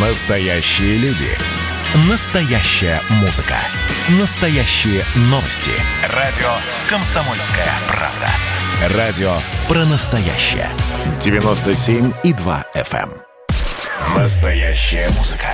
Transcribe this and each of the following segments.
Настоящие люди. Настоящая музыка. Настоящие новости. Радио «Комсомольская правда». Радио про настоящее. 97,2 FM. эм. Настоящая музыка.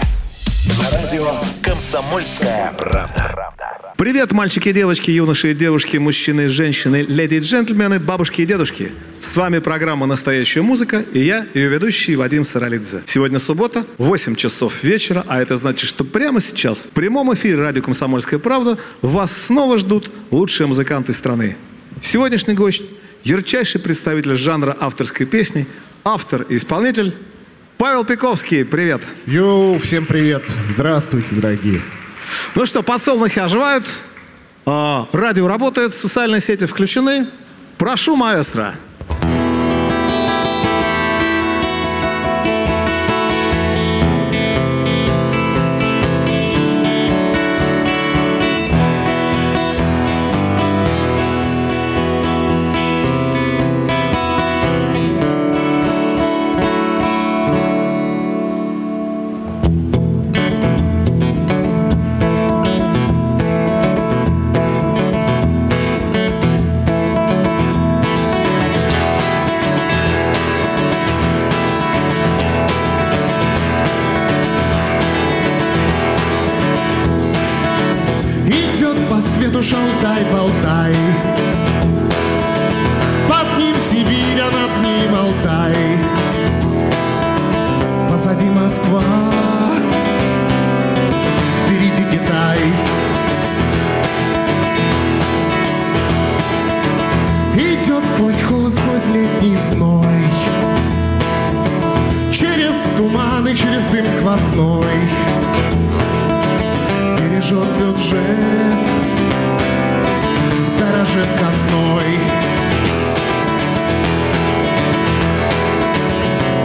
На радио «Комсомольская правда». Привет, мальчики и девочки, юноши и девушки, мужчины и женщины, леди и джентльмены, бабушки и дедушки. С вами программа «Настоящая музыка» и я, ее ведущий Вадим Саралидзе. Сегодня суббота, 8 часов вечера, а это значит, что прямо сейчас в прямом эфире радио «Комсомольская правда» вас снова ждут лучшие музыканты страны. Сегодняшний гость – ярчайший представитель жанра авторской песни, автор и исполнитель Павел Пиковский. Привет. Йоу, всем привет. Здравствуйте, дорогие. Ну что, подсолнухи оживают, а, радио работает, социальные сети включены. Прошу, маэстро. Идет по свету шалтай-болтай Под ним Сибирь, а над ним Алтай. Позади Москва Впереди Китай. Идет сквозь холод, сквозь летний зной Через туман и через дым сквозной бережет бюджет, дорожит казной.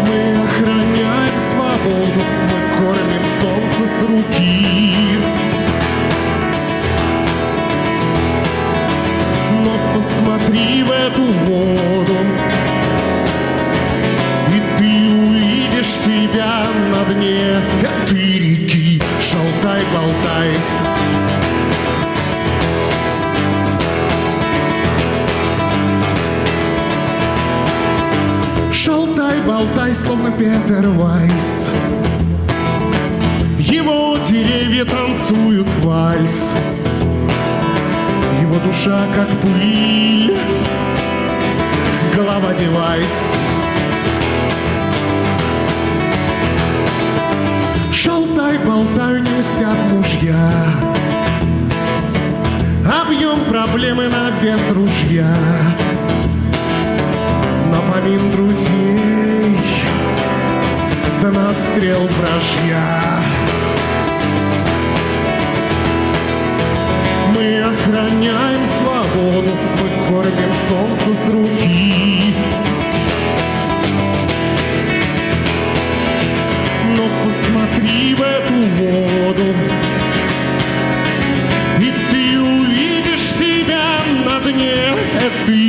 Мы охраняем свободу, мы кормим солнце с руки. Но посмотри в эту воду, и ты увидишь себя на дне этой реки. Шалтай-болтай. Шалтай-болтай, словно Петер Вайс. Его деревья танцуют вальс. Его душа как пыль, голова девайс. Шалтай-болтай, не мстят мужья Объем проблемы на вес ружья помин друзей Да на отстрел вражья. Мы охраняем свободу Мы кормим солнце с руки. Но посмотри в эту воду, и ты увидишь себя на дне этой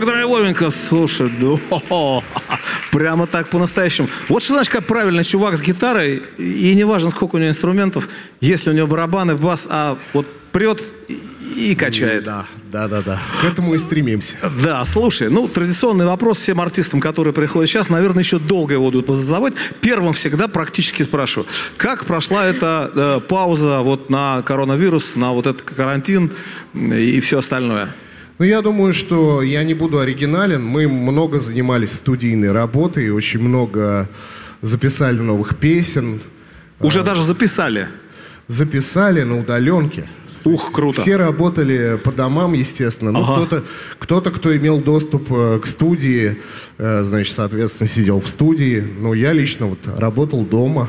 Ух, как драйвовенько, слушай, да, прямо так по-настоящему. Вот что значит, как правильно чувак с гитарой, и не важно, сколько у него инструментов, если у него барабаны, бас, а вот прет и, и качает. Да, да, да, да. К этому и стремимся. Да, слушай, ну, традиционный вопрос всем артистам, которые приходят сейчас, наверное, еще долго его будут задавать. Первым всегда практически спрашиваю, как прошла эта э, пауза вот на коронавирус, на вот этот карантин и все остальное? Ну, я думаю, что я не буду оригинален. Мы много занимались студийной работой, очень много записали новых песен, Уже даже записали. записали на удаленке. Ух, круто. Все работали по домам, естественно. Ну, Ага. кто-то, кто-то, кто имел доступ э, к студии, э, значит, соответственно, сидел в студии. Но я лично вот работал дома.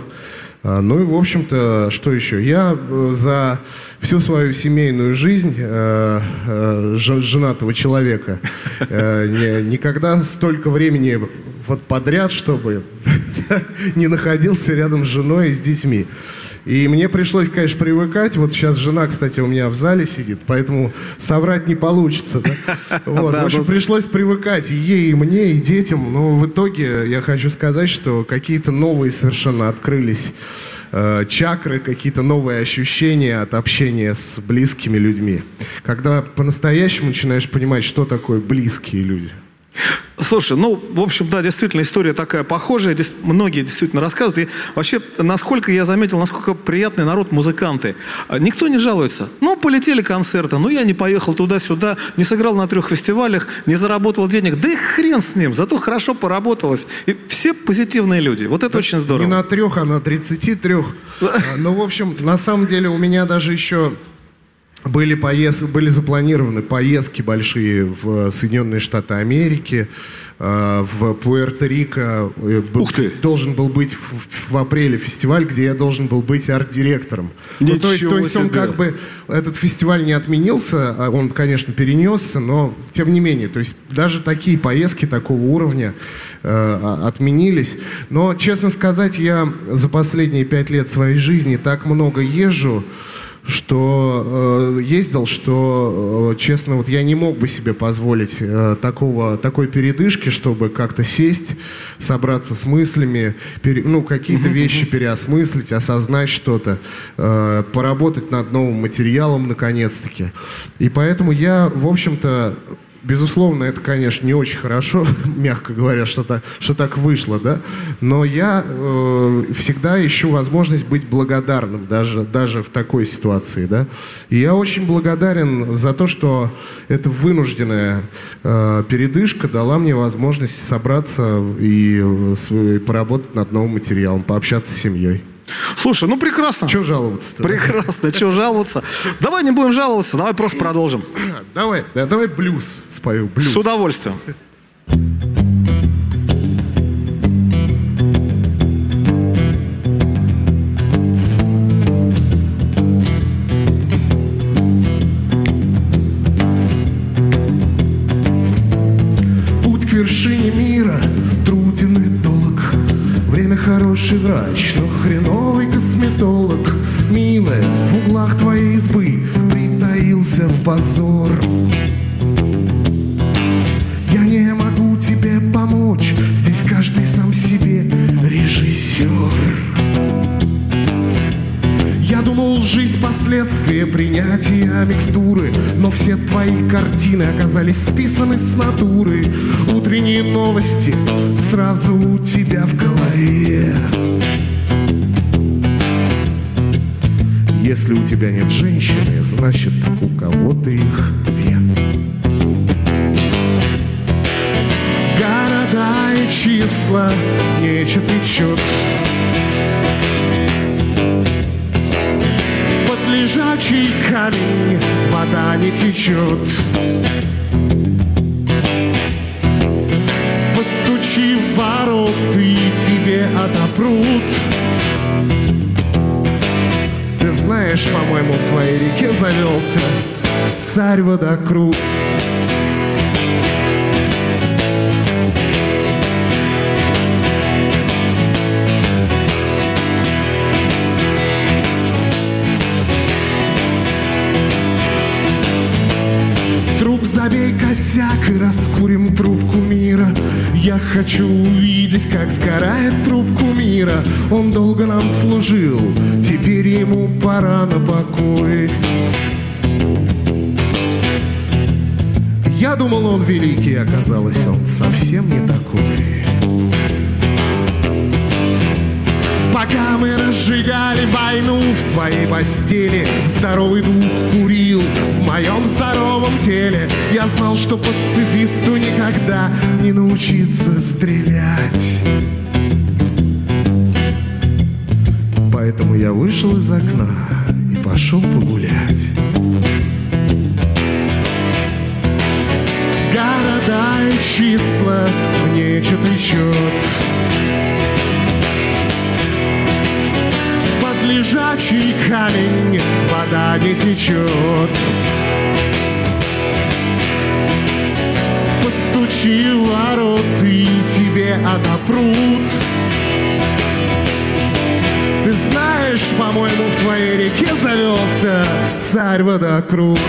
А, ну и, в общем-то, что еще? Я э, за всю свою семейную жизнь э, э, женатого человека никогда столько времени вот подряд, чтобы не находился рядом с женой и с детьми. И мне пришлось, конечно, привыкать. Вот сейчас жена, кстати, у меня в зале сидит, поэтому соврать не получится. Да? Вот. В общем, пришлось привыкать и ей, и мне, и детям. Но в итоге я хочу сказать, что какие-то новые совершенно открылись э, чакры, какие-то новые ощущения от общения с близкими людьми. Когда по-настоящему начинаешь понимать, что такое близкие люди – Слушай, ну, в общем, да, действительно, история такая похожая, многие действительно рассказывают. И вообще, насколько я заметил, насколько приятный народ музыканты. А, никто не жалуется. Ну, полетели концерты, ну, я не поехал туда-сюда, не сыграл на трех фестивалях, не заработал денег. Да и хрен с ним, зато хорошо поработалось. И все позитивные люди. Вот это да, очень здорово. Не на трех, а на 33. Ну, в общем, на самом деле у меня даже еще были, поезд, были запланированы поездки большие в Соединенные Штаты Америки, э, в Пуэрто-Рико. Э, Ух ты! Должен был быть в, в апреле фестиваль, где я должен был быть арт-директором. Ну, то есть, то есть он как бы, этот фестиваль не отменился, а он, конечно, перенесся, но тем не менее, то есть даже такие поездки такого уровня э, отменились. Но, честно сказать, я за последние пять лет своей жизни так много езжу, что э, ездил, что, э, честно, вот я не мог бы себе позволить э, такого, такой передышки, чтобы как-то сесть, собраться с мыслями, пере, ну, какие-то вещи переосмыслить, осознать что-то, э, поработать над новым материалом, наконец-таки. И поэтому я, в общем-то, Безусловно, это, конечно, не очень хорошо, мягко говоря, что, так, что так вышло, да. Но я э, всегда ищу возможность быть благодарным, даже, даже в такой ситуации, да. И я очень благодарен за то, что эта вынужденная э, передышка дала мне возможность собраться и, и поработать над новым материалом, пообщаться с семьей. Слушай, ну прекрасно. Чего жаловаться -то? Прекрасно, чего жаловаться. Давай не будем жаловаться, давай просто продолжим. Давай, давай блюз спою. Блюз. С удовольствием. Путь к вершине мира труден и долг. Время хороший врач, но позор. Я не могу тебе помочь, здесь каждый сам себе режиссер. Я думал, жизнь последствия принятия микстуры Но все твои картины оказались списаны с натуры. Утренние новости сразу у тебя в голове Если у тебя нет женщины, значит у кого-то их две. Города и числа нечет течет. Под лежачий камень вода не течет. Постучи в ворота и тебе отопрут знаешь, по-моему, в твоей реке завелся царь водокруг. забей косяк и раскурим трубку мира. Я хочу увидеть, как сгорает трубку мира. Он долго нам служил, думал, он великий, оказалось, он совсем не такой. Пока мы разжигали войну в своей постели Здоровый дух курил в моем здоровом теле. Я знал, что пацифисту никогда не научиться стрелять. Поэтому я вышел из окна и пошел погулять И числа мне что-то счет лежачий камень, вода не течет. Постучи в ворот, и тебе отопрут. Ты знаешь, по-моему, в твоей реке завелся царь водокрут.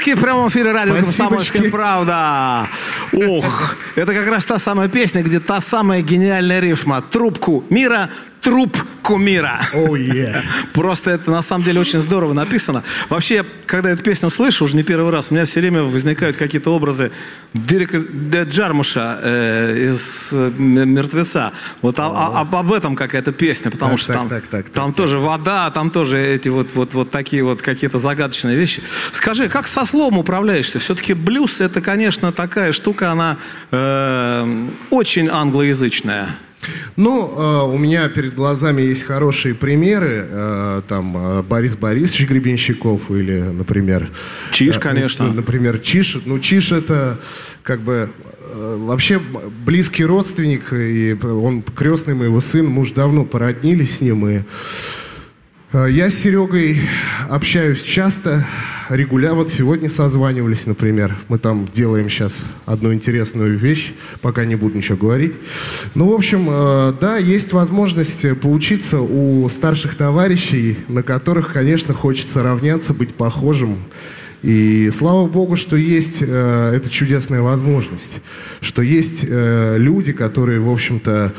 Пиковский в прямом эфире радио. «Комсомольская правда». Ох, это как раз та самая песня, где та самая гениальная рифма. Трубку мира, труп кумира. Оу, е. Просто это на самом деле очень здорово написано. Вообще, я, когда эту песню слышу, уже не первый раз, у меня все время возникают какие-то образы Дерека Джармуша э, из э, «Мертвеца». Вот а- а- об, об этом какая-то песня, потому Так, что так, там, так, так, там так, тоже вода, там тоже эти вот, вот, вот такие вот какие-то загадочные вещи. Скажи, как со словом управляешься? Все-таки блюз это, конечно, такая штука, она э, очень англоязычная. Ну, э, у меня перед глазами есть хорошие примеры. э, там э, Борис Борисович Гребенщиков или, например... Чиж, э, конечно. э, Например, Чиш. Ну, Чиш это как бы вообще близкий родственник, и он крестный моего сына, мы уж давно породнились с ним, и Я с Серегой общаюсь часто, регулярно. Вот сегодня созванивались, например. Мы там делаем сейчас одну интересную вещь, пока не буду ничего говорить. Ну, в общем, э, да, есть возможность поучиться у старших товарищей, на которых, конечно, хочется равняться, быть похожим. И слава богу, что есть э, эта чудесная возможность, что есть э, люди, которые, в общем-то,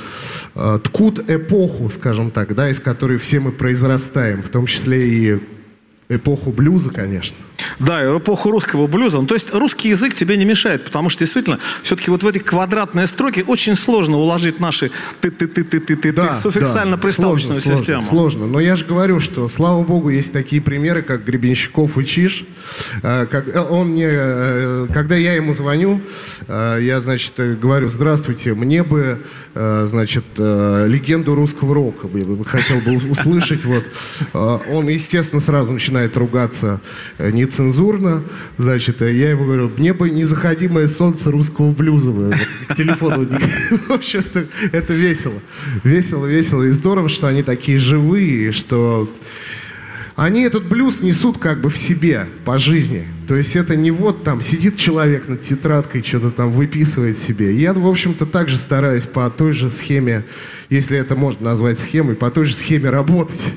э, ткут эпоху, скажем так, да, из которой все мы произрастаем, в том числе и эпоху блюза, конечно. Да, эпоху русского блюза. Ну, то есть русский язык тебе не мешает, потому что действительно, все-таки вот в эти квадратные строки очень сложно уложить наши ты-ты-ты-ты-ты-ты суффиксально-приставочную сложно, систему. Сложно, сложно. Но я же говорю, что, слава богу, есть такие примеры, как Гребенщиков и Чиж. Э, как- э, он мне, э, когда я ему звоню, я, значит, говорю, здравствуйте, мне бы, значит, легенду русского рока бы- бы хотел бы услышать. Вот. Он, естественно, сразу начинает ругаться э, нецензурно. Значит, э, я ему говорю, мне бы незаходимое солнце русского блюза. вот, К телефону. В общем, это, весело. Весело, весело. И здорово, что они такие живые, что они этот блюз несут как бы в себе по жизни. То есть это не вот там сидит человек над тетрадкой, что-то там выписывает себе. Я, в общем-то, также стараюсь по той же схеме, если это можно назвать схемой, по той же схеме работать.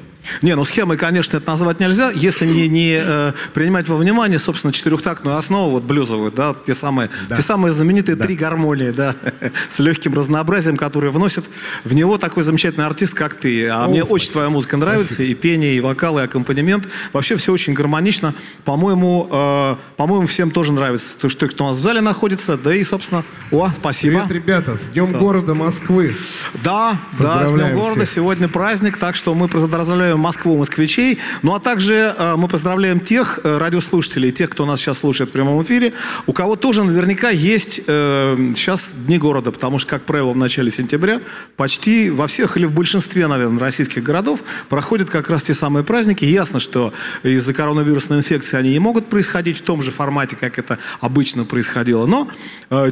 Не, ну схемой, конечно, это назвать нельзя, если не, не э, принимать во внимание, собственно, четырехтактную основу, вот блюзовую, да, те самые, те самые знаменитые три гармонии, да, с легким разнообразием, которые вносят в него такой замечательный артист, как ты. А О, мне спасибо. очень твоя музыка нравится, и пение, и вокал, и аккомпанемент. Вообще все очень гармонично. По-моему, э, по-моему, всем тоже нравится то, что кто у нас в зале находится, да и, собственно, о, спасибо. Привет, ребята, с Днем города Москвы. Да, да, с Днем города. всех. Сегодня праздник, так что мы поздравляем Москву, москвичей. Ну а также э, мы поздравляем тех э, радиослушателей, тех, кто нас сейчас слушает в прямом эфире, у кого тоже наверняка есть э, сейчас Дни города, потому что, как правило, в начале сентября почти во всех или в большинстве, наверное, российских городов проходят как раз те самые праздники. Ясно, что из-за коронавирусной инфекции они не могут происходить в том же формате, как это обычно происходило. Но,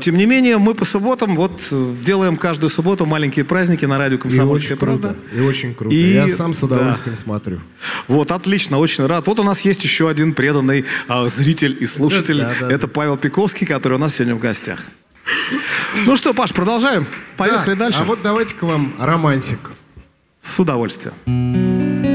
тем не менее, мы по субботам вот делаем каждую субботу маленькие праздники на радио И «Комсомольская очень круто. правда». И очень круто. И- Я сам с да. Удовольствием смотрю. Вот, отлично, очень рад. Вот у нас есть еще один преданный а, зритель и слушатель. Да, да, Это Павел Пиковский, который у нас сегодня в гостях. Ну что, Паш, продолжаем. Поехали Да, дальше. А вот давайте к вам романтик. С удовольствием.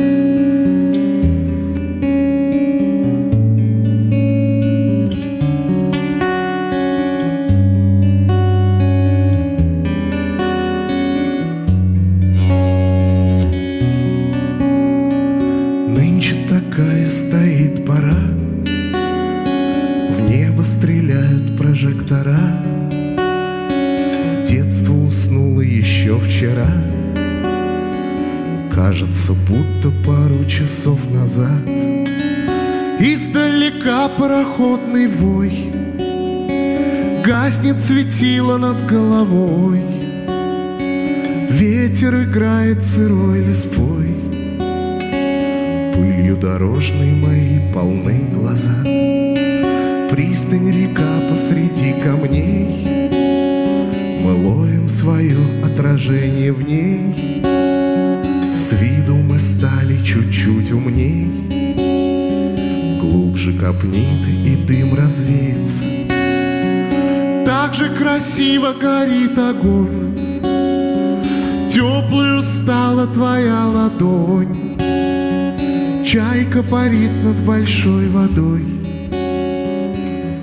Кажется, будто пару часов назад. Издалека пароходный вой Гаснет светило над головой. Ветер играет сырой листвой Пылью дорожной мои полны глаза. Пристань река посреди камней Мы ловим свое отражение в ней С виду мы стали чуть-чуть умней. Глубже копнит и дым развеется. Так же красиво горит огонь. Теплую стала твоя ладонь. Чайка парит над большой водой.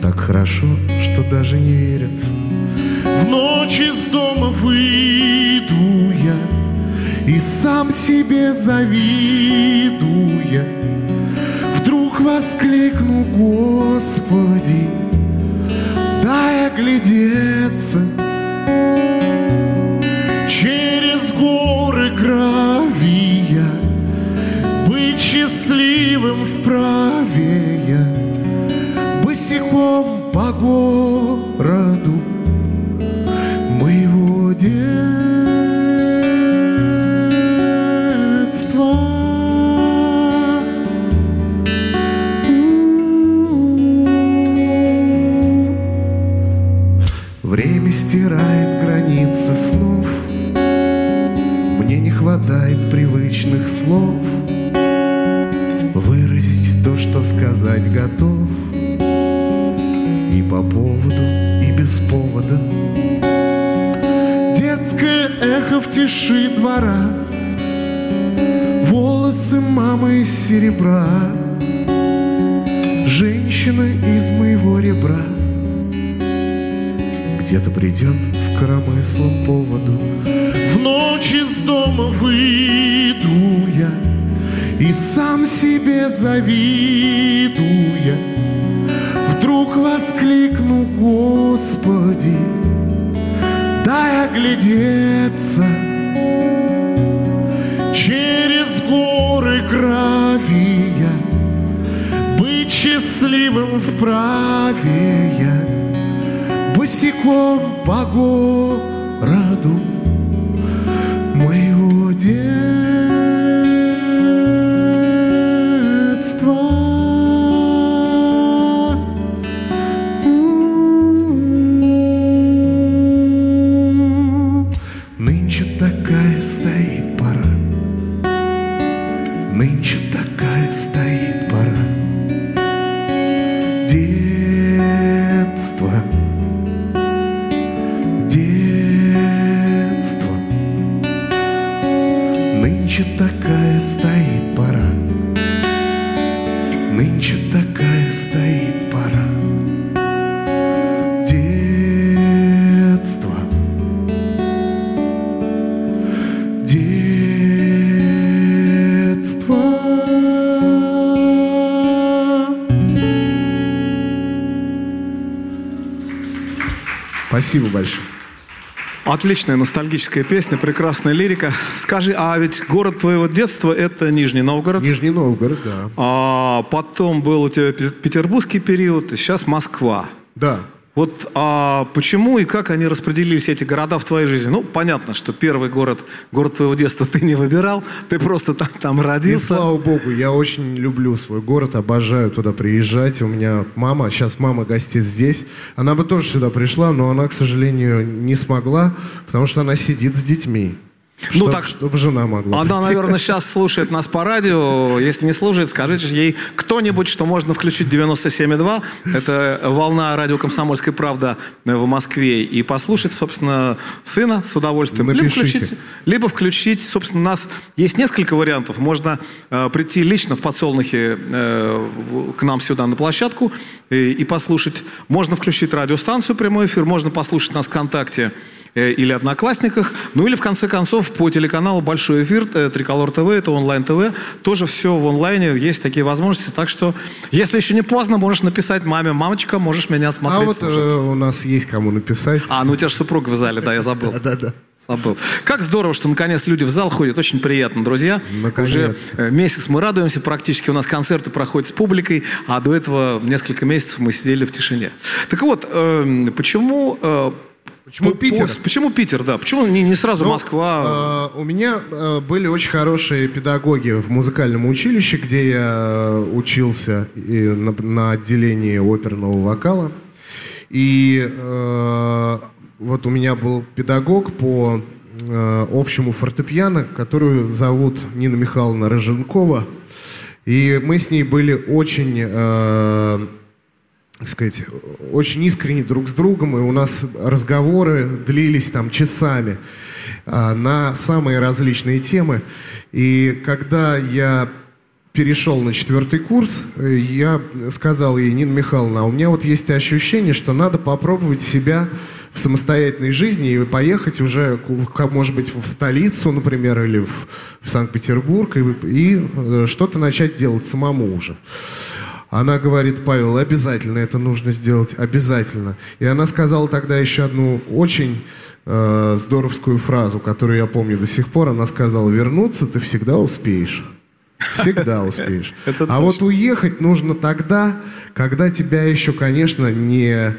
Так хорошо, что даже не верится. В ночь из дома выйду я И сам себе завидуя Вдруг воскликну, Господи Дай оглядеться тиши двора Волосы мамы из серебра Женщина из моего ребра где-то придет с коромыслом поводу. В ночь из дома выйду я И сам себе завидуя Вдруг воскликну, Господи Дай оглядеться Через горы гравия Быть счастливым вправе я босиком по городу моего детства. Отличная ностальгическая песня, прекрасная лирика. Скажи, а ведь город твоего детства это Нижний Новгород? Нижний Новгород, да. А потом был у тебя пе- петербургский период, и сейчас Москва. Да. Вот а почему и как они распределились, эти города в твоей жизни? Ну, понятно, что первый город, город твоего детства ты не выбирал, ты просто там, там И родился. слава богу, я очень люблю свой город, обожаю туда приезжать. У меня мама, сейчас мама гостит здесь. Она бы тоже сюда пришла, но она, к сожалению, не смогла, потому что она сидит с детьми. Ну Чтоб- так, Чтобы жена могла Она, прийти. наверное, сейчас слушает нас по радио. Если не слушает, скажите ей кто-нибудь, что можно включить 97,2. Это волна радио «Комсомольская правда» в Москве. И послушать, собственно, сына с удовольствием. Либо включить, либо включить, собственно, у нас есть несколько вариантов. Можно э, прийти лично в подсолнухе э, в- к нам сюда на площадку и, и послушать. Можно включить радиостанцию прямой эфир, можно послушать нас ВКонтакте э, или Одноклассниках. Ну или, в конце концов, по телеканалу Большой эфир, э, Триколор ТВ, это онлайн-ТВ. Тоже все в онлайне, есть такие возможности. Так что, если еще не поздно, можешь написать маме, мамочка, можешь меня А смотреть. вот слушать». э, у нас есть кому написать. А, ну у тебя же супруга в зале, да, я забыл. Да-да. Забыл. Как здорово, что наконец люди в зал ходят. Очень приятно, друзья. Наконец. Уже э, месяц мы радуемся. Практически у нас концерты проходят с публикой, а до этого несколько месяцев мы сидели в тишине. Так вот, э, почему... Почему по- Питер? по- Почему Питер, да? Почему не, не сразу Ну, Москва? э, у меня э, были очень хорошие педагоги в музыкальном училище, где я э, учился и на, на отделении оперного вокала. И э, вот у меня был педагог по э, общему фортепиано, которую зовут Нина Михайловна Роженкова. И мы с ней были очень э, так сказать, очень искренне друг с другом, и у нас разговоры длились там часами а, на самые различные темы. И когда я перешел на четвертый курс, я сказал ей, Нина Михайловна, а у меня вот есть ощущение, что надо попробовать себя в самостоятельной жизни и поехать уже, может быть, в столицу, например, или в, в Санкт-Петербург, и, и, э, что-то начать делать самому уже. Она говорит, Павел, обязательно это нужно сделать, обязательно. И она сказала тогда еще одну очень э, здоровскую фразу, которую я помню до сих пор. Она сказала, вернуться ты всегда успеешь. Всегда успеешь. А вот уехать нужно тогда, когда тебя еще, конечно, не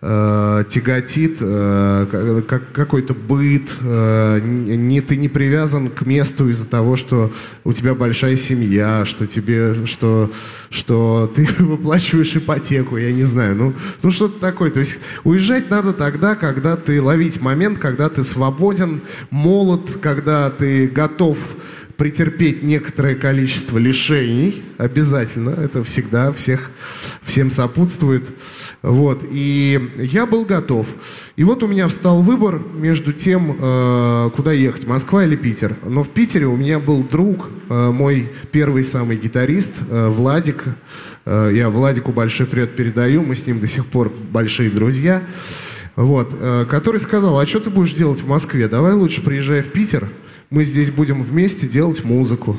э, тяготит э, ка- как- какой-то быт, э, не, ты не привязан к месту из-за того, что у тебя большая семья, что тебе, что, что ты выплачиваешь ипотеку, я не знаю, ну, ну что-то такое. То есть уезжать надо тогда, когда ты ловить момент, когда ты свободен, молод, когда ты готов претерпеть некоторое количество лишений, обязательно, это всегда всех, всем сопутствует. Вот, и я был готов. И вот у меня встал выбор между тем, э, куда ехать, Москва или Питер. Но в Питере у меня был друг, э, мой первый самый гитарист, э, Владик. Я Владику большой привет передаю, мы с ним до сих пор большие друзья. Вот, который сказал, а что ты будешь делать в Москве? Давай лучше приезжай в Питер, мы здесь будем вместе делать музыку.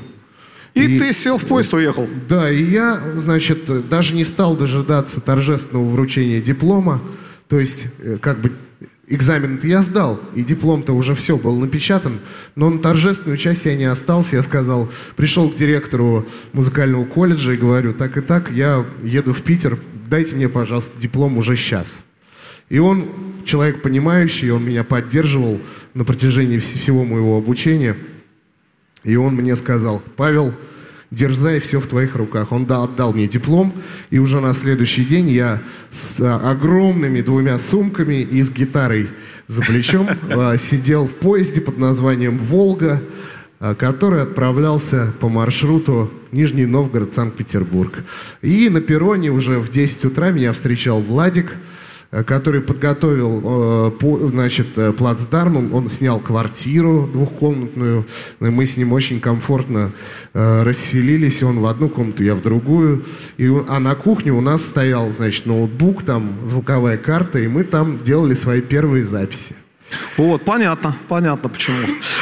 И, и- ты сел в поезд, уехал. Да, и я, значит, даже не стал дожидаться торжественного вручения диплома. То есть, э, как бы, экзамен-то я сдал, и диплом-то уже все был напечатан, но на торжественную часть я не остался. Я сказал, пришел к директору музыкального колледжа и говорю, так и так, я еду в Питер, дайте мне, пожалуйста, диплом уже сейчас. И он, человек понимающий, он меня поддерживал на протяжении вс- всего моего обучения. И он мне сказал, Павел, дерзай, все в твоих руках. Он да- отдал мне диплом, и уже на следующий день я с а, огромными двумя сумками и с гитарой за плечом а, сидел в поезде под названием «Волга», а, который отправлялся по маршруту Нижний Новгород, Санкт-Петербург. И на перроне уже в 10 утра меня встречал Владик, который подготовил, э, значит, э, плацдарм, он, он снял квартиру двухкомнатную, мы с ним очень комфортно э, расселились, он в одну комнату, я в другую, и, а на кухне у нас стоял, значит, ноутбук, там звуковая карта, и мы там делали свои первые записи. Вот, понятно, понятно почему.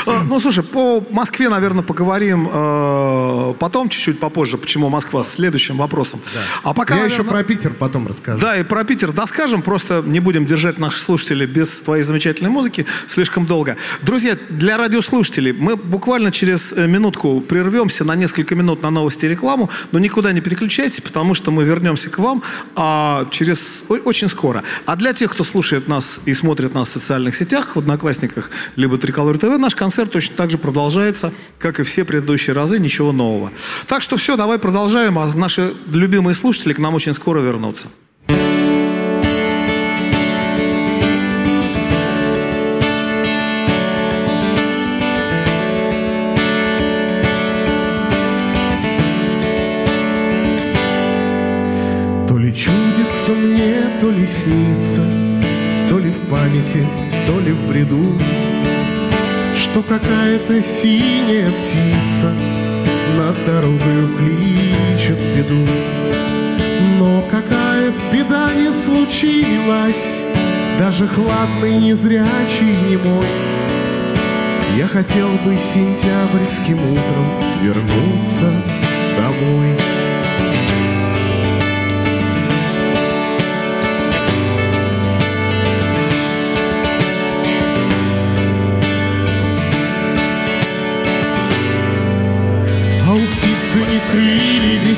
Э, Ну, слушай, по Москве, наверное, поговорим э, потом, чуть-чуть попозже, почему Москва, с следующим вопросом. А пока, я еще наверное, про Питер потом расскажу. Да, и про Питер доскажем, просто не будем держать наших слушателей без твоей замечательной музыки слишком долго. Друзья, для радиослушателей мы буквально через э, минутку прервемся на несколько минут на новости и рекламу, но никуда не переключайтесь, потому что мы вернемся к вам а, через очень скоро. А для тех, кто слушает нас и смотрит нас в социальных сетях, в Одноклассниках, либо Триколор ТВ, наш концерт точно так же продолжается, как и все предыдущие разы, ничего нового. Так что все, давай продолжаем, а наши любимые слушатели к нам очень скоро вернутся. То ли чудится мне, то ли снится, памяти, то ли в бреду, Что какая-то синяя птица Над дорогою кличет беду. Но какая беда не случилась, Даже хладный, незрячий, немой, Я хотел бы сентябрьским утром Вернуться домой.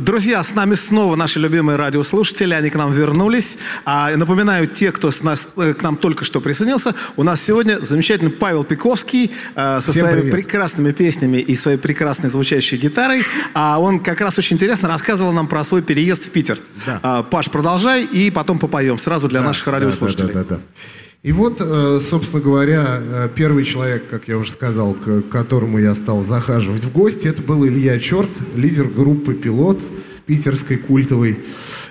Друзья, с нами снова наши любимые радиослушатели, они к нам вернулись. А, напоминаю, те, кто с нас, э, к нам только что присоединился, у нас сегодня замечательный Павел Пиковский э, со Всем своими привет. прекрасными песнями и своей прекрасной звучащей гитарой. А он как раз очень интересно рассказывал нам про свой переезд в Питер. Да. А, Паш, продолжай и потом попоем сразу для наших Да, радиослушателей. Да, да, да, да. И вот, э, собственно говоря, э, первый человек, как я уже сказал, к которому я стал захаживать в гости, это был Илья Черт, лидер группы «Пилот» питерской культовой.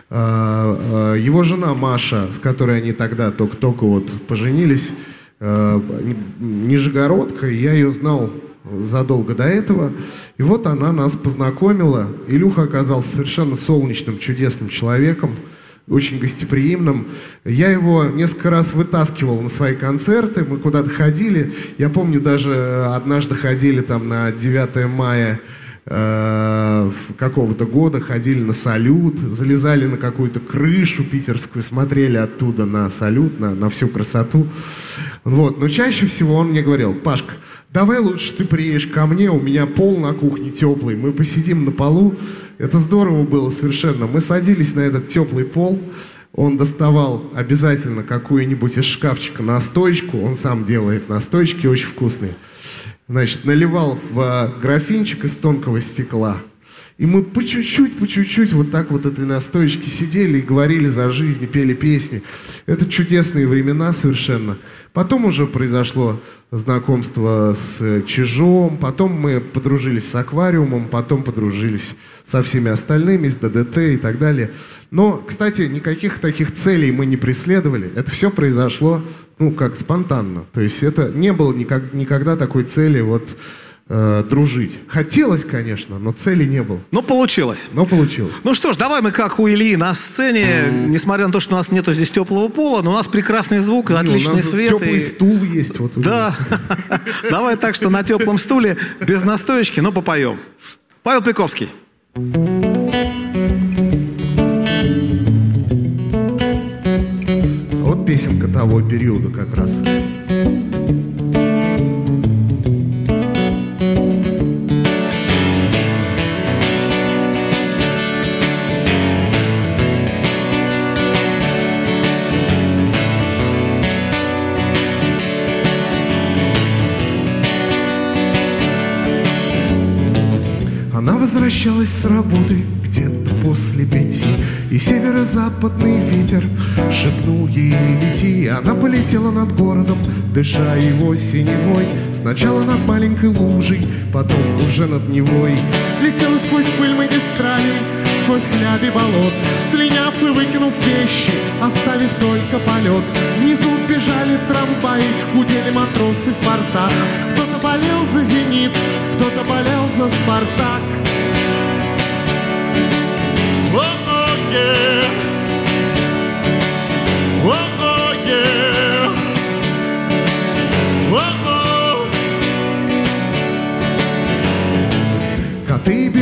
Э, Его жена Маша, с которой они тогда только-только вот поженились, ни- нижегородка, я ее знал задолго до этого. И вот она нас познакомила. Илюха оказался совершенно солнечным, чудесным человеком очень гостеприимным. Я его несколько раз вытаскивал на свои концерты, мы куда-то ходили. Я помню, даже э, однажды ходили там на 9 мая э, какого-то года, ходили на салют, залезали на какую-то крышу питерскую, смотрели оттуда на салют, на, на всю красоту. Вот. Но чаще всего он мне говорил, Пашка, давай лучше ты приедешь ко мне, у меня пол на кухне теплый, мы посидим на полу. Это здорово было совершенно. Мы садились на этот теплый пол, он доставал обязательно какую-нибудь из шкафчика настойку, он сам делает настойчики очень вкусные. Значит, наливал в э, графинчик из тонкого стекла. И мы по чуть-чуть, по чуть-чуть вот так вот этой настоечки сидели и говорили за жизнь, пели песни. Это чудесные времена совершенно. Потом уже произошло знакомство с э, Чижом, потом мы подружились с аквариумом, потом подружились со всеми остальными, с ДДТ и так далее. Но, кстати, никаких таких целей мы не преследовали. Это все произошло, ну, как спонтанно. То есть это не было никак- никогда такой цели вот э, дружить. Хотелось, конечно, но цели не было. Ну, получилось. Но получилось. Ну что ж, давай мы как у Ильи на сцене, несмотря на то, что у нас нету здесь теплого пола, но у нас прекрасный звук, у отличный нас свет. теплый и- стул есть. Вот Да. Давай так, что на теплом стуле, без настоечки, но попоем. Павел Пиковский. Вот песенка того периода как раз. Возвращалась с работы где-то после пяти. И северо-западный ветер шепнул ей лети. Она полетела над городом, дыша его синевой Сначала над маленькой лужей, потом уже над Невой. Летела сквозь пыль магистрали, сквозь хляби болот. Слиняв и выкинув вещи, оставив только полет. Внизу бежали трамваи, гудели матросы в портах. Кто-то болел за «Зенит», кто-то болел за «Спартак» yeah.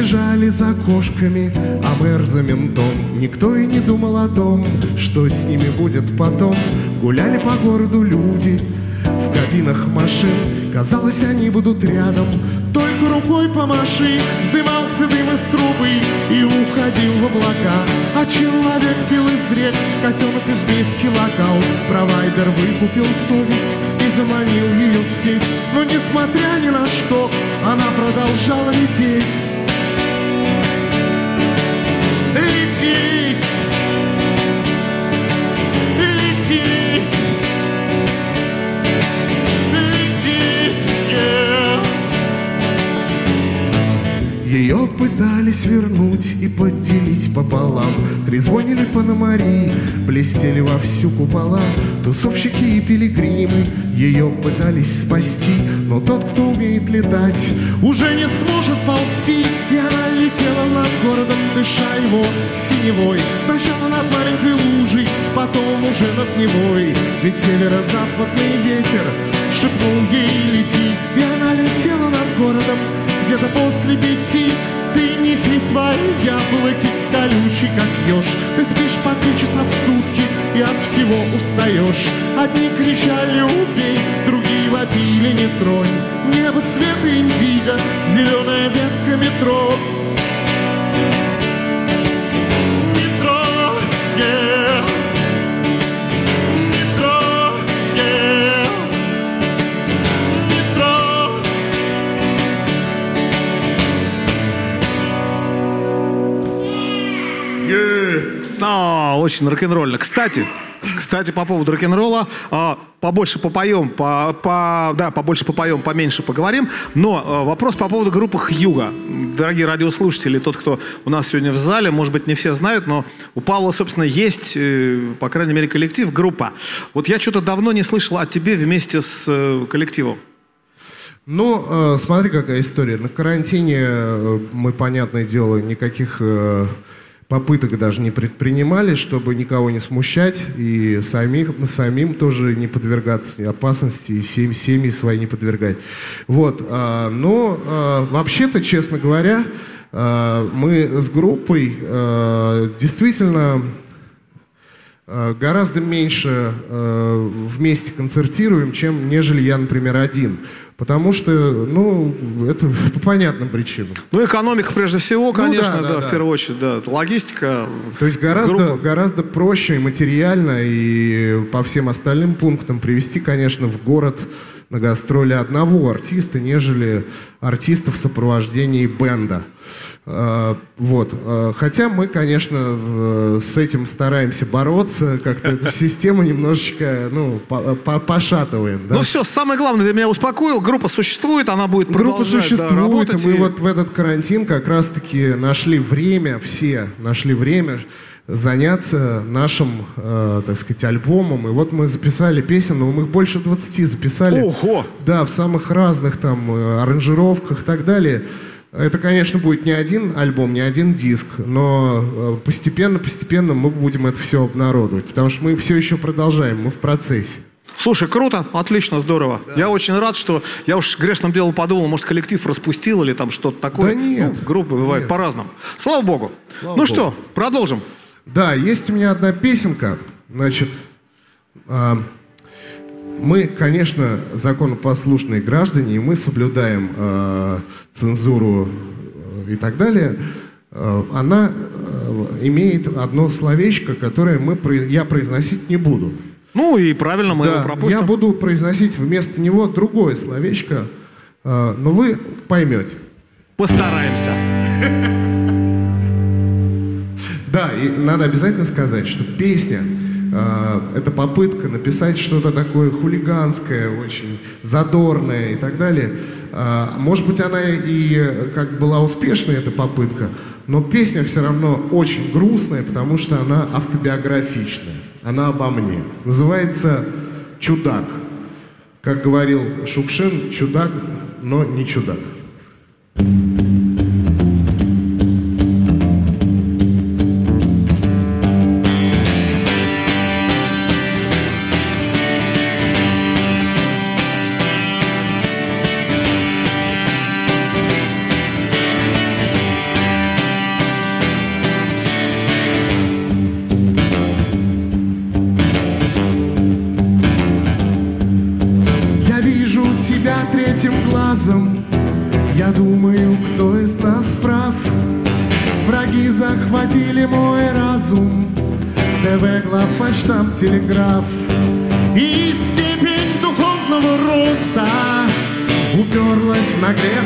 Бежали за кошками, а мэр за ментом. Никто и не думал о том, что с ними будет потом. Гуляли по городу люди в кабинах машин. Казалось, они будут рядом, только рукой помаши. Вздымался дым из трубы и уходил в облака. А человек пил из рек, котенок из миски локал. Провайдер выкупил совесть и заманил ее в сеть. Но несмотря ни на что, она продолжала. Лететь! Лететь! Ее пытались вернуть и поделить пополам. Трезвонили пономари, блестели вовсю купола. Тусовщики и пилигримы ее пытались спасти. Но тот, кто умеет летать, уже не сможет ползти. И она летела над городом, дыша его синевой. Сначала над маленькой лужей, потом уже над Невой. Ведь северо-западный ветер шепнул ей лети И она летела над городом где-то после пяти ты неси свои яблоки колючий, как еж. Ты спишь по три часа в сутки и от всего устаешь. Одни кричали «убей», другие вопили «не тронь». Небо цвета индиго, зеленая ветка метро. Очень рок-н-ролльно. Кстати, кстати, по поводу рок-н-ролла, а, побольше попоем, по, по, да, побольше попоем, поменьше поговорим. Но а, вопрос по поводу группы Хьюга. Дорогие радиослушатели, тот, кто у нас сегодня в зале, может быть, не все знают, но у Павла, собственно, есть, э, по крайней мере, коллектив, группа. Вот я что-то давно не слышал о тебе вместе с э, коллективом. Ну, э, смотри, какая история. На карантине э, мы, понятное дело, никаких э, попыток даже не предпринимали, чтобы никого не смущать и самих, самим тоже не подвергаться опасности, и семь- семьи свои не подвергать. Вот. а, но а, вообще-то, честно говоря, а, мы с группой а, действительно гораздо меньше э, вместе концертируем, чем нежели я, например, один. Потому что, ну, это по понятным причинам. Ну, экономика прежде всего, конечно, Ну да, да, да, в первую очередь, да. Логистика. То есть гораздо, группа. гораздо проще и материально, и по всем остальным пунктам привести, конечно, в город на гастроли одного артиста, нежели артиста в сопровождении бенда. Э, Вот. Э, Хотя мы, конечно, с этим стараемся бороться, как-то эту систему немножечко, ну, по- по- пошатываем. да. Ну все, самое главное, ты меня успокоил, группа существует, она будет Группа продолжать, да, существует, работать. и мы и- вот в этот карантин как раз-таки нашли время, все нашли время заняться нашим, э, так сказать, альбомом. И вот мы записали песен, но мы их больше 20 записали. Ого! Да, в самых разных там э, аранжировках и так далее. Это, конечно, будет не один альбом, не один диск, но э, постепенно-постепенно мы будем это все обнародовать, потому что мы все еще продолжаем, мы в процессе. Слушай, круто, отлично, здорово. Я очень рад, что я уж грешным делом подумал, может, коллектив распустил или там что-то такое. Да нет. Ну, группы бывают по-разному. Слава богу. Слава ну богу. что, продолжим. Да, есть у меня одна песенка. Значит, а, мы, конечно, законопослушные граждане, и мы соблюдаем а, цензуру э, и так далее. А, она э, имеет одно словечко, которое мы, я произносить не буду. Ну и правильно, мы его Да, пропустим. я буду произносить вместо него другое словечко, а, но вы поймете. Постараемся. Да, и надо обязательно сказать, что песня э, это попытка написать что-то такое хулиганское, очень задорное и так далее. Э, может быть, она и как была успешной, эта попытка, но песня все равно очень грустная, потому что она автобиографичная. Она обо мне. Называется «Чудак». Как говорил Шукшин, чудак, но не чудак. Я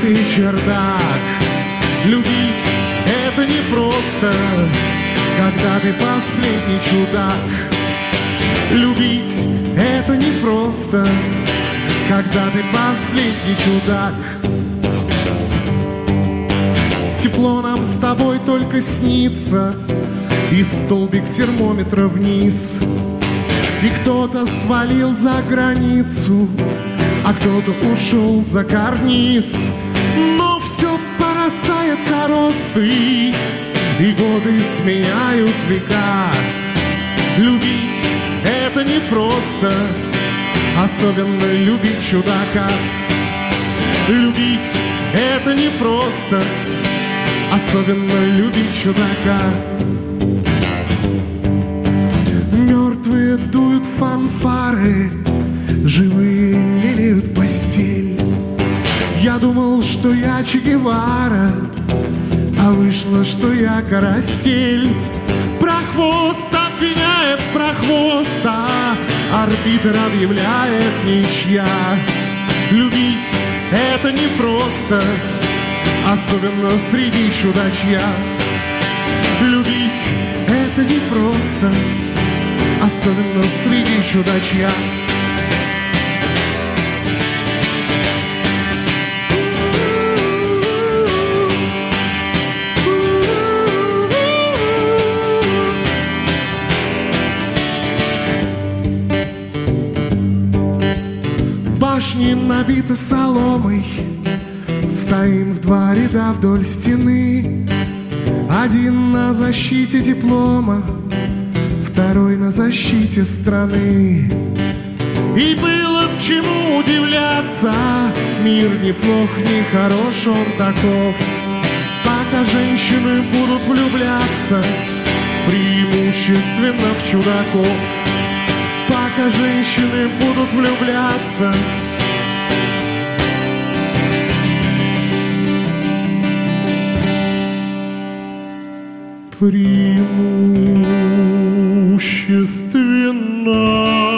нагретый чердак Любить это непросто Когда ты последний чудак Любить это непросто, когда ты последний чудак. Тепло нам с тобой только снится, и столбик термометра вниз. И кто-то свалил за границу, а кто-то ушел за карниз. Порастает коростой, и годы сменяют века. Любить это непросто, особенно любить чудака. Любить это непросто, особенно любить чудака. Мертвые дуют фанфары, живые лелеют постель. Я думал, что я Че Гевара, а вышло, что я карастель. Прохвост обвиняет прохвоста, арбитр объявляет ничья. Любить это непросто, особенно среди чудачья. Любить это непросто, особенно среди чудачья. Башни набиты соломой, Стоим в два ряда вдоль стены. Один на защите диплома, Второй на защите страны. И было к чему удивляться, Мир неплох, не хорош, он таков. Пока женщины будут влюбляться, Преимущественно в чудаков. Пока женщины будут влюбляться, преимущественно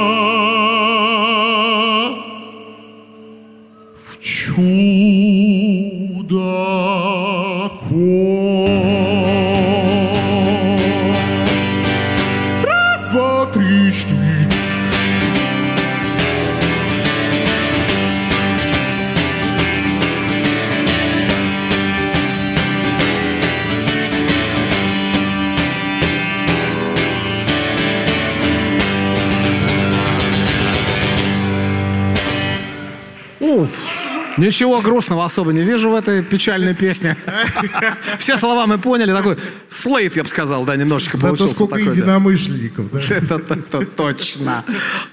Ничего грустного особо не вижу в этой печальной песне. Все слова мы поняли. Такой слейт, я бы сказал, да, немножечко Зато получился. сколько такой, да. единомышленников, да? Это, это- это точно.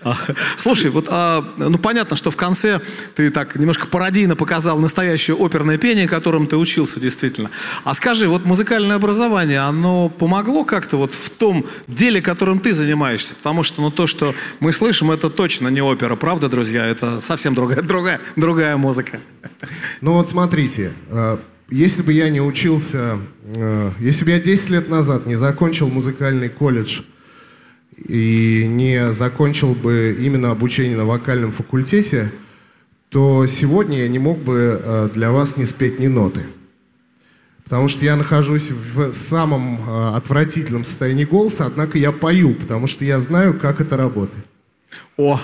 А, Слушай, вот, а, ну понятно, что в конце ты так немножко пародийно показал настоящее оперное пение, которым ты учился действительно. А скажи, вот музыкальное образование, оно помогло как-то вот в том деле, которым ты занимаешься? Потому что, ну, то, что мы слышим, это точно не опера, правда, друзья? Это совсем другая, другая, другая музыка. Ну вот смотрите, э, если бы я не учился, э, если бы я 10 лет назад не закончил музыкальный колледж и не закончил бы именно обучение на вокальном факультете, то сегодня я не мог бы э, для вас не спеть ни ноты. Потому что я нахожусь в самом отвратительном состоянии голоса, однако я пою, потому что я знаю, как это работает. О,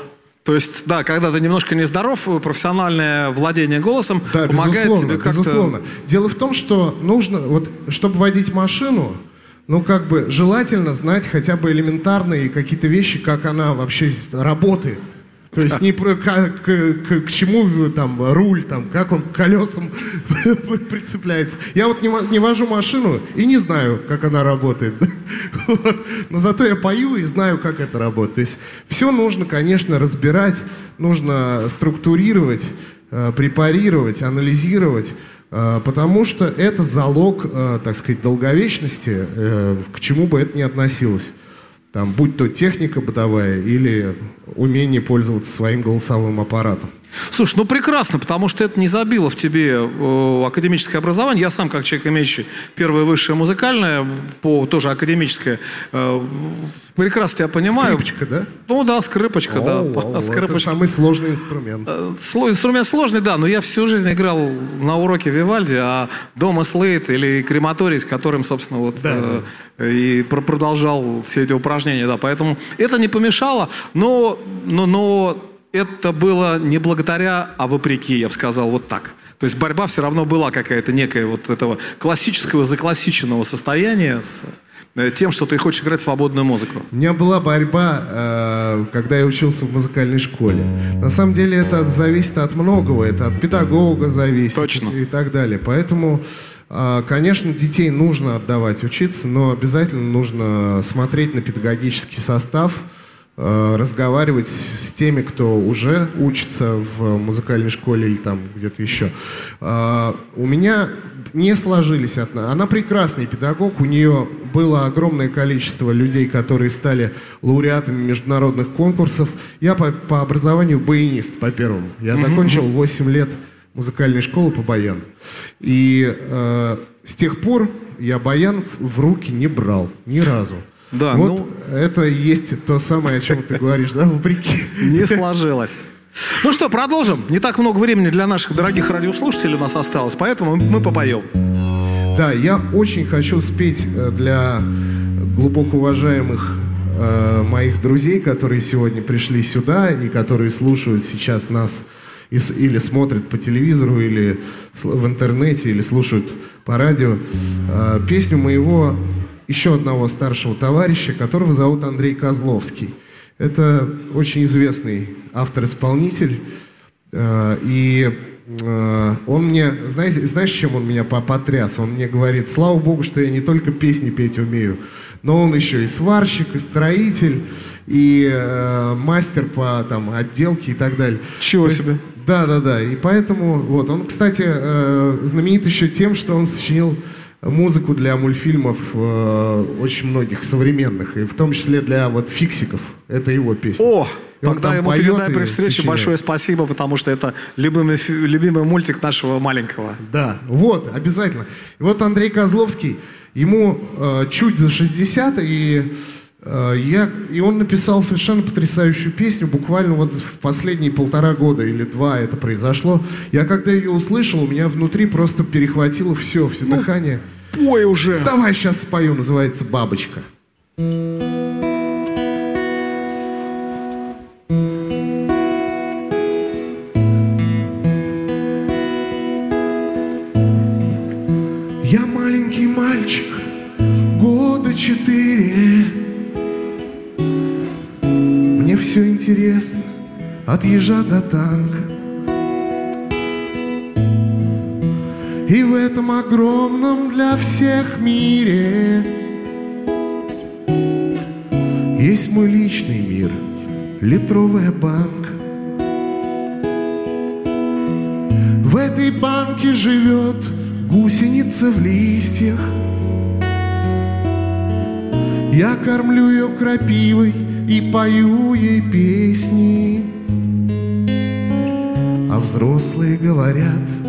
то есть, да, когда ты немножко нездоров, профессиональное владение голосом Да, помогает безусловно, тебе как-то... безусловно. Дело в том, что нужно, вот, чтобы водить машину, ну, как бы желательно знать хотя бы элементарные какие-то вещи, как она вообще работает. То есть не про как- к, к- чему там руль, там, как он к колесам прицепляется. Я вот не, не вожу машину и не знаю, как она работает. Но зато я пою и знаю, как это работает. То есть все нужно, конечно, разбирать, нужно структурировать, э, препарировать, анализировать, э, потому что это залог, э, так сказать, долговечности, э, к чему бы это ни относилось. Там, будь то техника бытовая или умение пользоваться своим голосовым аппаратом. Слушай, ну прекрасно, потому что это не забило в тебе э, академическое образование. Я сам, как человек, имеющий первое высшее музыкальное, по тоже академическое, э, прекрасно тебя понимаю. Скрипочка, да? Ну да, скрипочка, да. О, о, Это скрипочка. самый сложный инструмент. Э, сло- Инструмент сложный, да, но я всю жизнь играл на уроке Вивальди, а дома Слейт или крематорий, с которым, собственно, вот э, и пр- продолжал все эти упражнения, да. Поэтому это не помешало, но, но, но это было не благодаря, а вопреки, я бы сказал, вот так. То есть борьба все равно была какая-то некая вот этого классического, заклассиченного состояния с э, тем, что ты хочешь играть свободную музыку. У меня была борьба, э, когда я учился в музыкальной школе. На самом деле это зависит от многого, это от педагога зависит Точно. и так далее. Поэтому, э, конечно, детей нужно отдавать учиться, но обязательно нужно смотреть на педагогический состав, разговаривать с теми, кто уже учится в музыкальной школе или там где-то еще. Э, у меня не сложились отношения. Она прекрасный педагог, у нее было огромное количество людей, которые стали лауреатами международных конкурсов. Я по, по образованию баянист по первому. Я закончил 8 лет музыкальной школы по баяну. И э, с тех пор я баян в руки не брал ни разу. Да, вот ну- это и есть то самое, о чем ты говоришь, да, вопреки. Не сложилось. Ну что, продолжим. Не так много времени для наших дорогих радиослушателей у нас осталось, поэтому мы попоем. Да, я очень хочу спеть э, для глубоко уважаемых э, моих друзей, которые сегодня пришли сюда и которые слушают сейчас нас и или смотрят по телевизору, или в интернете, или слушают по радио, э, песню моего еще одного старшего товарища, которого зовут Андрей Козловский. Это очень известный автор-исполнитель, Э, И э, он мне, знаете, знаешь, чем он меня по- потряс? Он мне говорит, слава богу, что я не только песни петь умею, но он еще и сварщик, и строитель, и э, мастер по там, отделке и так далее. Чего То есть- себе. Да, да, да. И поэтому, вот, он, кстати, э, знаменит еще тем, что он сочинил музыку для мультфильмов э, очень многих современных, и в том числе для вот фиксиков. Это его песня. О, И тогда ему передай при встрече сочиняет. большое спасибо, потому что это любимый, любимый мультик нашего маленького. Да, вот, обязательно. И вот Андрей Козловский, ему э, чуть за 60, и, э, я, и он написал совершенно потрясающую песню, буквально вот в последние полтора года или два это произошло. Я когда ее услышал, у меня внутри просто перехватило все, все дыхание. Пой уже. Давай сейчас спою, называется «Бабочка». Я маленький мальчик, года четыре. Мне все интересно, от ежа до танка. И в этом огромном для всех мире Есть мой личный мир, литровая банка. В этой банке живет гусеница в листьях. Я кормлю ее крапивой и пою ей песни. А взрослые говорят,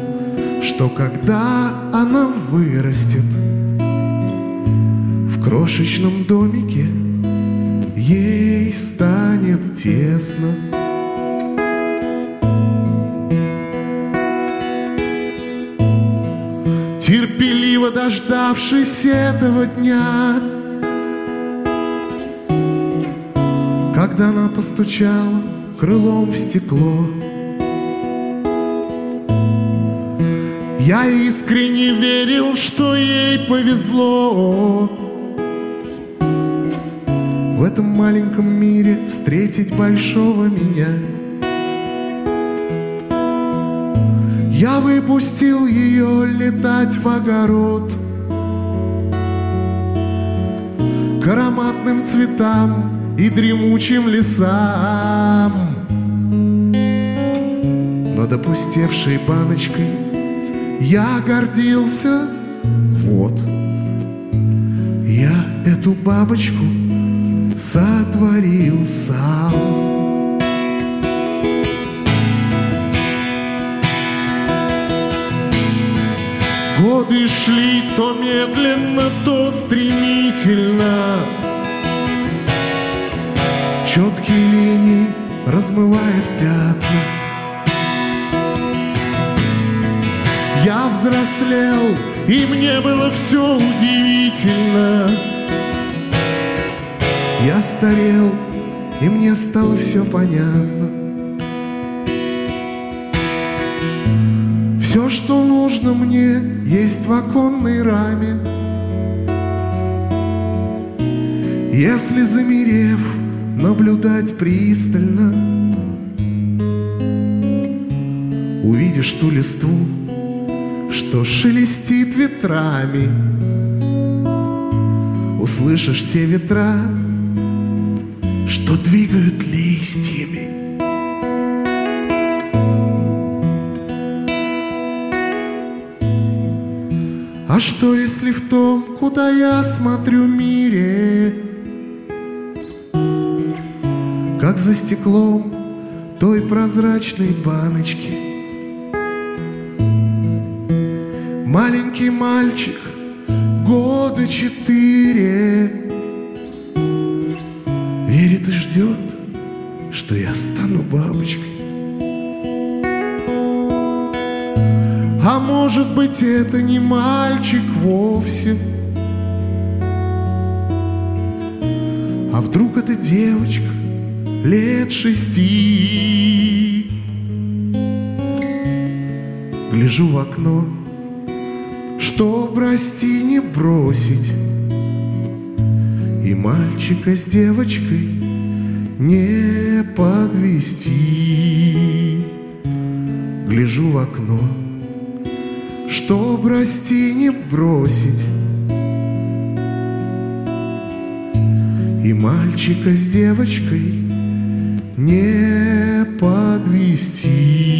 что когда она вырастет В крошечном домике ей станет тесно. Терпеливо дождавшись этого дня Когда она постучала крылом в стекло Я искренне верил, что ей повезло. В этом маленьком мире встретить большого меня. Я выпустил ее летать в огород. К ароматным цветам и дремучим лесам. Но допустевшей баночкой я гордился, вот. Я эту бабочку сотворил сам. Годы шли то медленно, то стремительно. Четкие линии размывая в пятна Я взрослел, и мне было все удивительно. Я старел, и мне стало все понятно. Все, что нужно мне, есть в оконной раме. Если замерев, наблюдать пристально, увидишь ту листву, что шелестит ветрами. Услышишь те ветра, что двигают листьями. А что если в том, куда я смотрю мире, как за стеклом той прозрачной баночки, маленький мальчик, года четыре, верит и ждет, что я стану бабочкой. А может быть это не мальчик вовсе? А вдруг это девочка лет шести? Гляжу в окно, чтоб расти не бросить. И мальчика с девочкой не подвести. Гляжу в окно, чтоб расти не бросить. И мальчика с девочкой не подвести.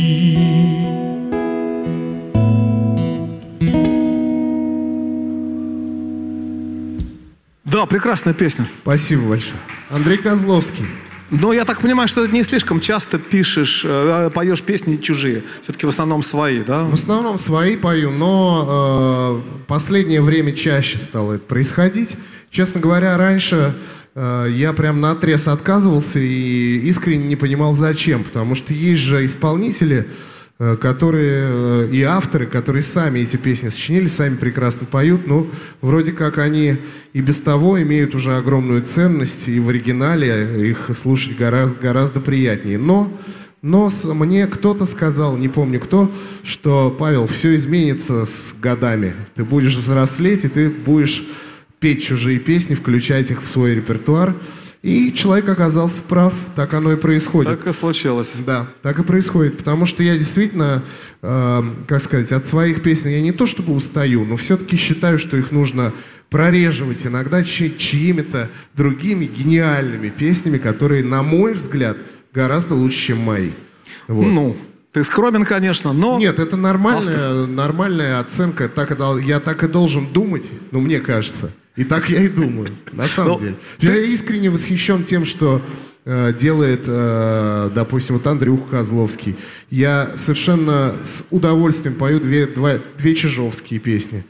Да, прекрасная песня. Спасибо большое. Андрей Козловский. Но я так понимаю, что ты не слишком часто пишешь, э, поешь песни чужие. Все-таки в основном свои, да? В основном свои пою, но э, последнее время чаще стало это происходить. Честно говоря, раньше э, я прям на отрез отказывался и искренне не понимал, зачем. Потому что есть же исполнители, э, которые э, и авторы, которые сами эти песни сочинили, сами прекрасно поют. Ну, вроде как они и без того имеют уже огромную ценность, и в оригинале их слушать гораздо, гораздо приятнее. Но но мне кто-то сказал, не помню кто, что, Павел, все изменится с годами. Ты будешь взрослеть, и ты будешь петь чужие песни, включать их в свой репертуар. И человек оказался прав, так оно и происходит. Так и случилось. Да, так и происходит, потому что я действительно, э, как сказать, от своих песен я не то чтобы устаю, но все-таки считаю, что их нужно прореживать иногда чьи- чьими-то другими гениальными песнями, которые, на мой взгляд, гораздо лучше, чем мои. Вот. Ну, ты скромен, конечно, но... Нет, это нормальная, нормальная оценка. Так я так и должен думать, ну, мне кажется. И так я и думаю, на самом Ну, деле. Я искренне восхищен тем, что э, делает, э, допустим, вот Андрюх Козловский. Я совершенно с удовольствием пою две, два- две чижовские песни.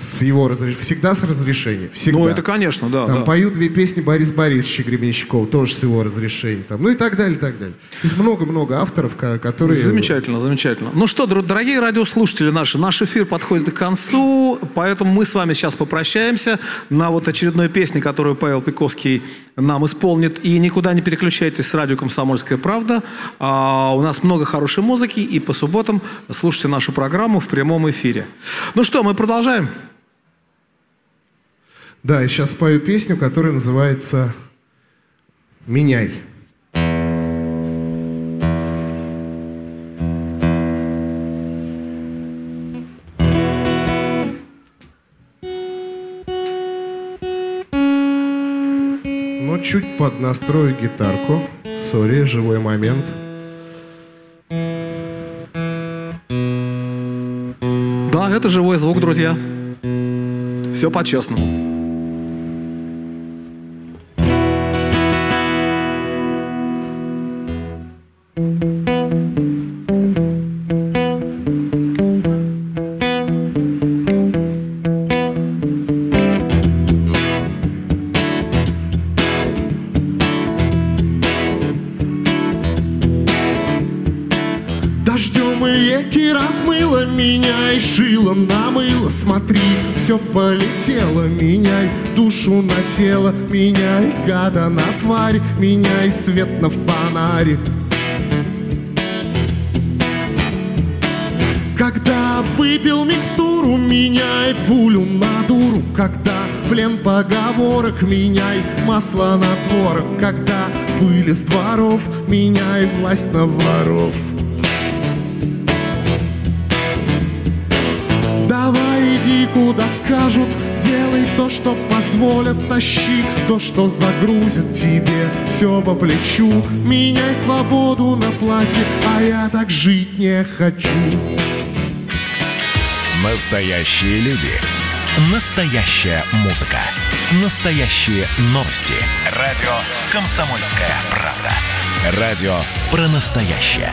С его разрешения. Всегда с разрешения. Всегда. Ну, это, конечно, да. Там да. пою две песни Борис Борисовича Гребенщикова, тоже с его разрешения. Там, ну и так далее, и так далее. То есть много-много авторов, ко- которые... Замечательно, замечательно. Ну что, дор- дорогие радиослушатели наши, наш эфир подходит к концу, поэтому мы с вами сейчас попрощаемся на вот очередной песне, которую Павел Пиковский нам исполнит. И никуда не переключайтесь с радио «Комсомольская правда». А, у нас много хорошей музыки, и по субботам слушайте нашу программу в прямом эфире. Ну что, мы продолжаем? Да, я сейчас спою песню, которая называется «Меняй». Но чуть поднастрою гитарку. Сори, живой момент. Да, это живой звук, друзья. Все по-честному. Все полетело Меняй душу на тело Меняй гада на тварь Меняй свет на фонаре. Когда выпил микстуру, меняй пулю на дуру. Когда плен поговорок, меняй масло на творог. Когда пыль из дворов, меняй власть на воров Куда скажут, Делай то, что позволят, тащи то, что загрузят тебе все по плечу. Меняй свободу на платье, а я так жить не хочу. Настоящие люди. Настоящая музыка. Настоящие новости. Радио «Комсомольская правда». Радио про настоящее.